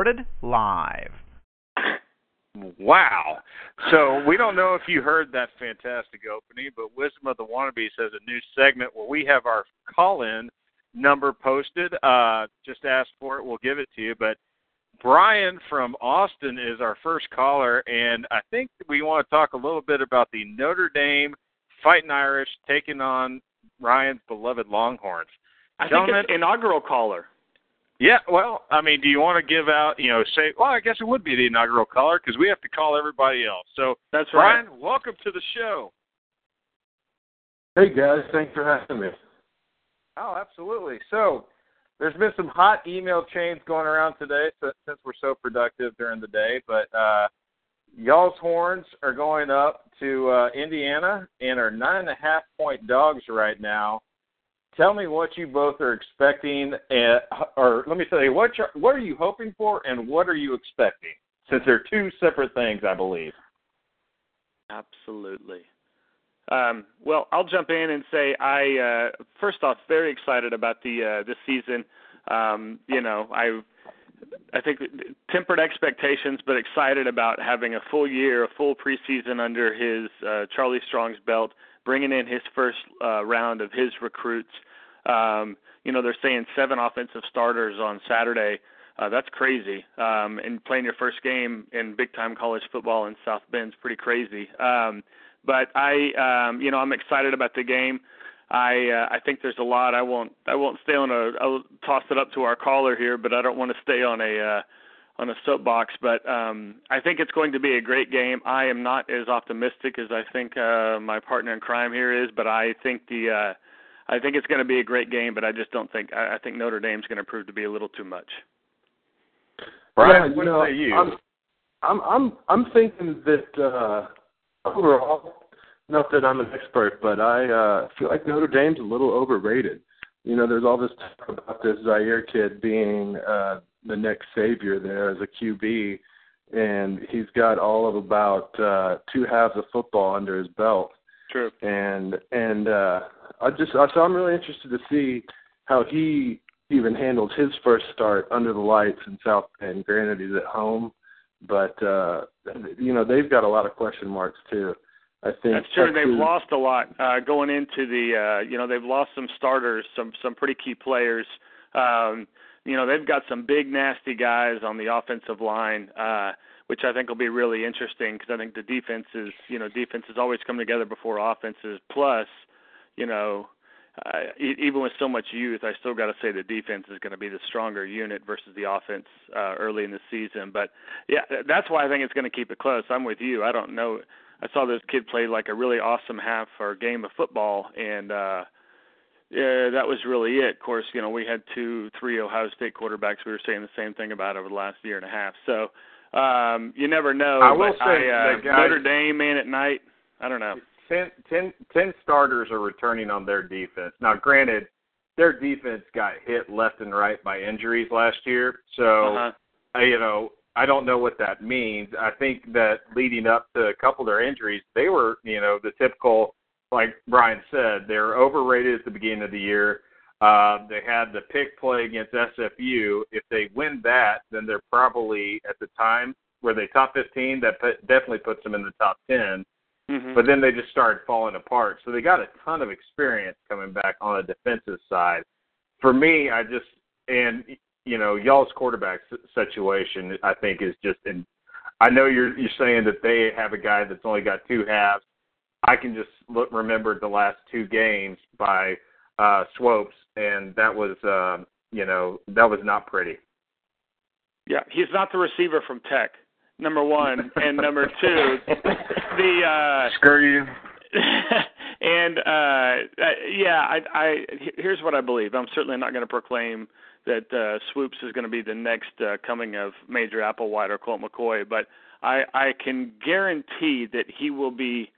Recorded live. Wow. So we don't know if you heard that fantastic opening, but Wisdom of the Wannabes has a new segment where we have our call-in number posted. Uh, just ask for it. We'll give it to you. But Brian from Austin is our first caller, and I think we want to talk a little bit about the Notre Dame Fighting Irish taking on Ryan's beloved Longhorns. I Gentlemen, think it's inaugural caller. Yeah, well, I mean, do you want to give out, you know, say, well, I guess it would be the inaugural caller because we have to call everybody else. So, That's right. Brian, welcome to the show. Hey guys, thanks for having me. Oh, absolutely. So, there's been some hot email chains going around today so, since we're so productive during the day. But uh, y'all's horns are going up to uh, Indiana and are nine and a half point dogs right now. Tell me what you both are expecting, uh, or let me tell you what what are you hoping for, and what are you expecting? Since they're two separate things, I believe. Absolutely. Um, well, I'll jump in and say I uh, first off very excited about the uh, this season. Um, you know, I I think tempered expectations, but excited about having a full year, a full preseason under his uh, Charlie Strong's belt, bringing in his first uh, round of his recruits. Um, you know, they're saying seven offensive starters on Saturday. Uh, that's crazy. Um, and playing your first game in big time college football in South Bend's pretty crazy. Um, but I, um, you know, I'm excited about the game. I uh, I think there's a lot. I won't I won't stay on a. I'll toss it up to our caller here, but I don't want to stay on a uh, on a soapbox. But um, I think it's going to be a great game. I am not as optimistic as I think uh, my partner in crime here is, but I think the uh, I think it's going to be a great game. But I just don't think I, I think Notre Dame's going to prove to be a little too much. Brian, yeah, what you know, say you? I'm, I'm I'm I'm thinking that uh overall, not that I'm an expert, but I uh feel like Notre Dame's a little overrated. You know, there's all this talk about this Zaire kid being uh the next savior there as a QB and he's got all of about uh two halves of football under his belt. True. and and uh I just so I'm really interested to see how he even handles his first start under the lights in South Bend. Granted, he's at home, but uh you know they've got a lot of question marks too. I think That's true. They've lost a lot uh, going into the. Uh, you know, they've lost some starters, some some pretty key players. Um, you know, they've got some big nasty guys on the offensive line, uh, which I think will be really interesting because I think the defense is, you know, defenses always come together before offenses. Plus, you know, uh, even with so much youth, I still got to say the defense is going to be the stronger unit versus the offense uh, early in the season. But yeah, that's why I think it's going to keep it close. I'm with you. I don't know. I saw this kid play like a really awesome half or game of football, and uh, yeah, that was really it. Of course, you know we had two, three Ohio State quarterbacks. We were saying the same thing about over the last year and a half. So um, you never know. I will say I, uh, Notre Dame man at night. I don't know. ten, ten, ten starters are returning on their defense. Now, granted, their defense got hit left and right by injuries last year, so Uh-huh. I, you know I don't know what that means. I think that leading up to a couple of their injuries, they were you know the typical, like Brian said, they were overrated at the beginning of the year. Uh, they had the pick play against SFU. If they win that, then they're probably at the time where they top 15. That put, definitely puts them in the top 10 Mhm. but then they just started falling apart. So they got a ton of experience coming back on the defensive side. For me, I just and you know y'all's quarterback situation, I think is just. In, I know you're you're saying that they have a guy that's only got two halves. I can just look remember the last two games by uh Swoopes, and that was um, you know that was not pretty. Yeah, he's not the receiver from Tech. Number one, and number two, the uh, Screw you. and uh, yeah, I, I here's what I believe. I'm certainly not going to proclaim that uh, Swoopes is going to be the next uh, coming of Major Applewhite or Colt McCoy, but I, I can guarantee that he will be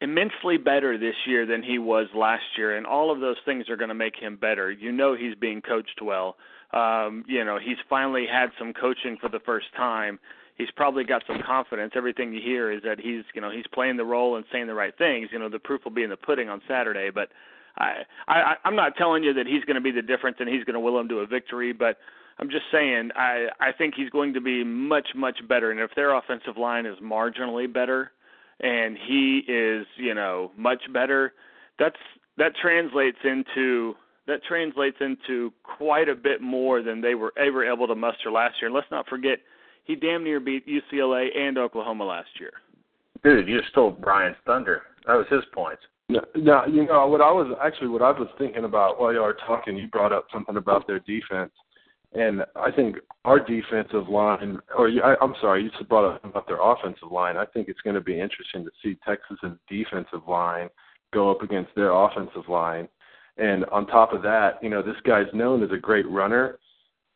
immensely better this year than he was last year, and all of those things are going to make him better. You know, he's being coached well. Um, you know, he's finally had some coaching for the first time. He's probably got some confidence. Everything you hear is that he's, you know, he's playing the role and saying the right things. You know, the proof will be in the pudding on Saturday. But I, I, I'm not telling you that he's going to be the difference and he's going to will them to a victory. But I'm just saying, I, I think he's going to be much, much better. And if their offensive line is marginally better, and he is, you know, much better, that's that translates into that translates into quite a bit more than they were ever able to muster last year. And let's not forget, he damn near beat UCLA and Oklahoma last year. Dude, you stole Brian's thunder. That was his point. No, no, you know what I was actually what I was thinking about while you were talking. You brought up something about their defense, and I think our defensive line, or I, I'm sorry, you brought up about their offensive line. I think it's going to be interesting to see Texas's defensive line go up against their offensive line. And on top of that, you know, this guy's known as a great runner,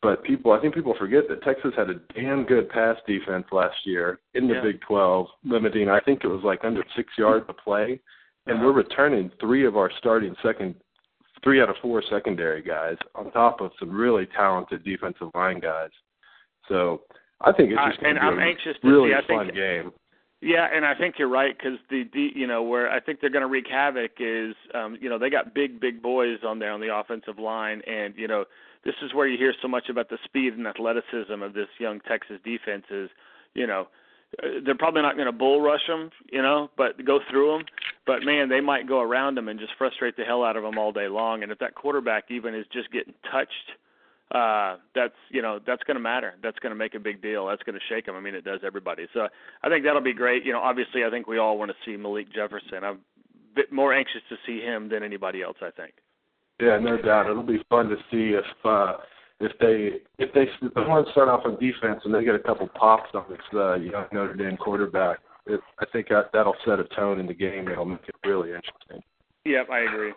but people, I think people forget that Texas had a damn good pass defense last year in the yeah. Big 12, limiting, I think it was like under six yards a play. And we're returning three of our starting second three out of four secondary guys on top of some really talented defensive line guys. So I think it's just going to be I'm a anxious to really see. I fun think, game. Yeah, and I think you're right because the, the you know where I think they're going to wreak havoc is um, you know they got big big boys on there on the offensive line, and you know this is where you hear so much about the speed and athleticism of this young Texas defense. Is you know they're probably not going to bull rush them, you know, but go through them. But man, they might go around them and just frustrate the hell out of them all day long. And if that quarterback even is just getting touched, uh, that's you know that's going to matter. That's going to make a big deal. That's going to shake them. I mean, it does everybody. So I think that'll be great. You know, obviously, I think we all want to see Malik Jefferson. I'm a bit more anxious to see him than anybody else. I think. Yeah, no doubt. It'll be fun to see if uh, if they if they if want to start off on defense and they get a couple pops on this uh, young Notre Dame quarterback. It, I think that, that'll set a tone in the game. It'll make it really interesting. Yep, I agree.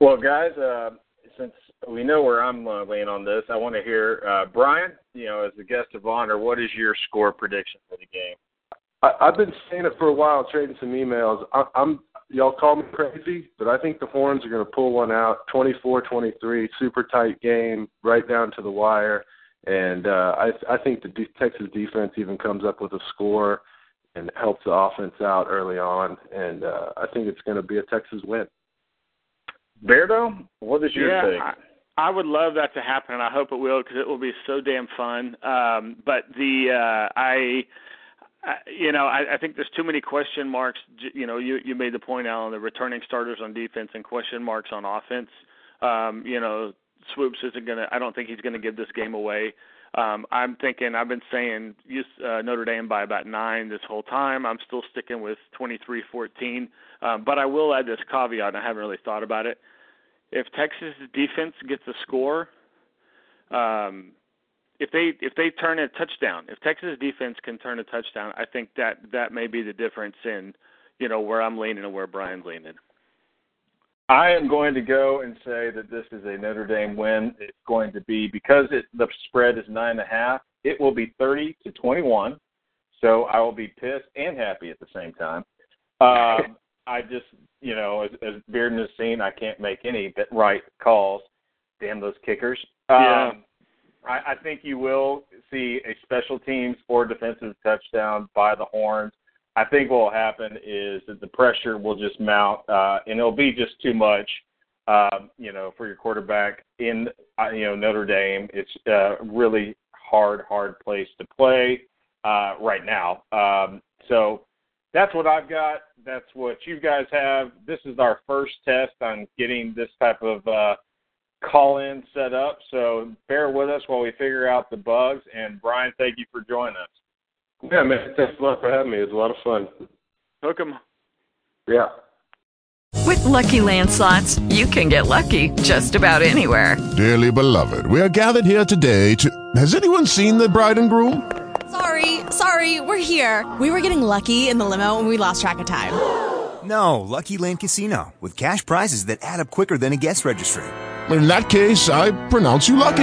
Well, guys, uh, since we know where I'm uh, laying on this, I want to hear uh, Brian. You know, as the guest of honor, what is your score prediction for the game? I, I've been saying it for a while, trading some emails. I, I'm y'all call me crazy, but I think the Horns are going to pull one out, 24-23, super tight game, right down to the wire. And uh, I, I think the de- Texas defense even comes up with a score and helps the offense out early on. And uh, I think it's going to be a Texas win. Beardo, what is your yeah, take? I, I would love that to happen, and I hope it will because it will be so damn fun. Um, but the uh, I, I, you know, I, I think there's too many question marks. You know, you you made the point, Alan, the returning starters on defense and question marks on offense. Um, you know, Swoopes isn't gonna. I don't think he's gonna give this game away. Um, I'm thinking. I've been saying uh, Notre Dame by about nine this whole time. I'm still sticking with 23-14. Um, but I will add this caveat. and I haven't really thought about it. If Texas defense gets a score, um, if they if they turn a touchdown, if Texas defense can turn a touchdown, I think that that may be the difference in you know where I'm leaning and where Brian's leaning. I am going to go and say that this is a Notre Dame win. It's going to be because it, the spread is nine and a half. It will be thirty to twenty-one. So I will be pissed and happy at the same time. Um, I just, you know, as, as Bearden has seen, I can't make any right calls. Damn those kickers. Yeah. Um, I, I think you will see a special teams or defensive touchdown by the Horns. I think what will happen is that the pressure will just mount, uh, and it'll be just too much, um, you know, for your quarterback in, uh, you know, Notre Dame. It's a really hard, hard place to play uh, right now. Um, so that's what I've got. That's what you guys have. This is our first test on getting this type of uh, call in set up. So bear with us while we figure out the bugs. And Brian, thank you for joining us. Yeah, man. Thanks a lot for having me. It was a lot of fun. Hook 'em. Yeah. With Lucky Land slots, you can get lucky just about anywhere. Dearly beloved, we are gathered here today to. Has anyone seen the bride and groom? Sorry, sorry, we're here. We were getting lucky in the limo and we lost track of time. No, Lucky Land Casino, with cash prizes that add up quicker than a guest registry. In that case, I pronounce you lucky.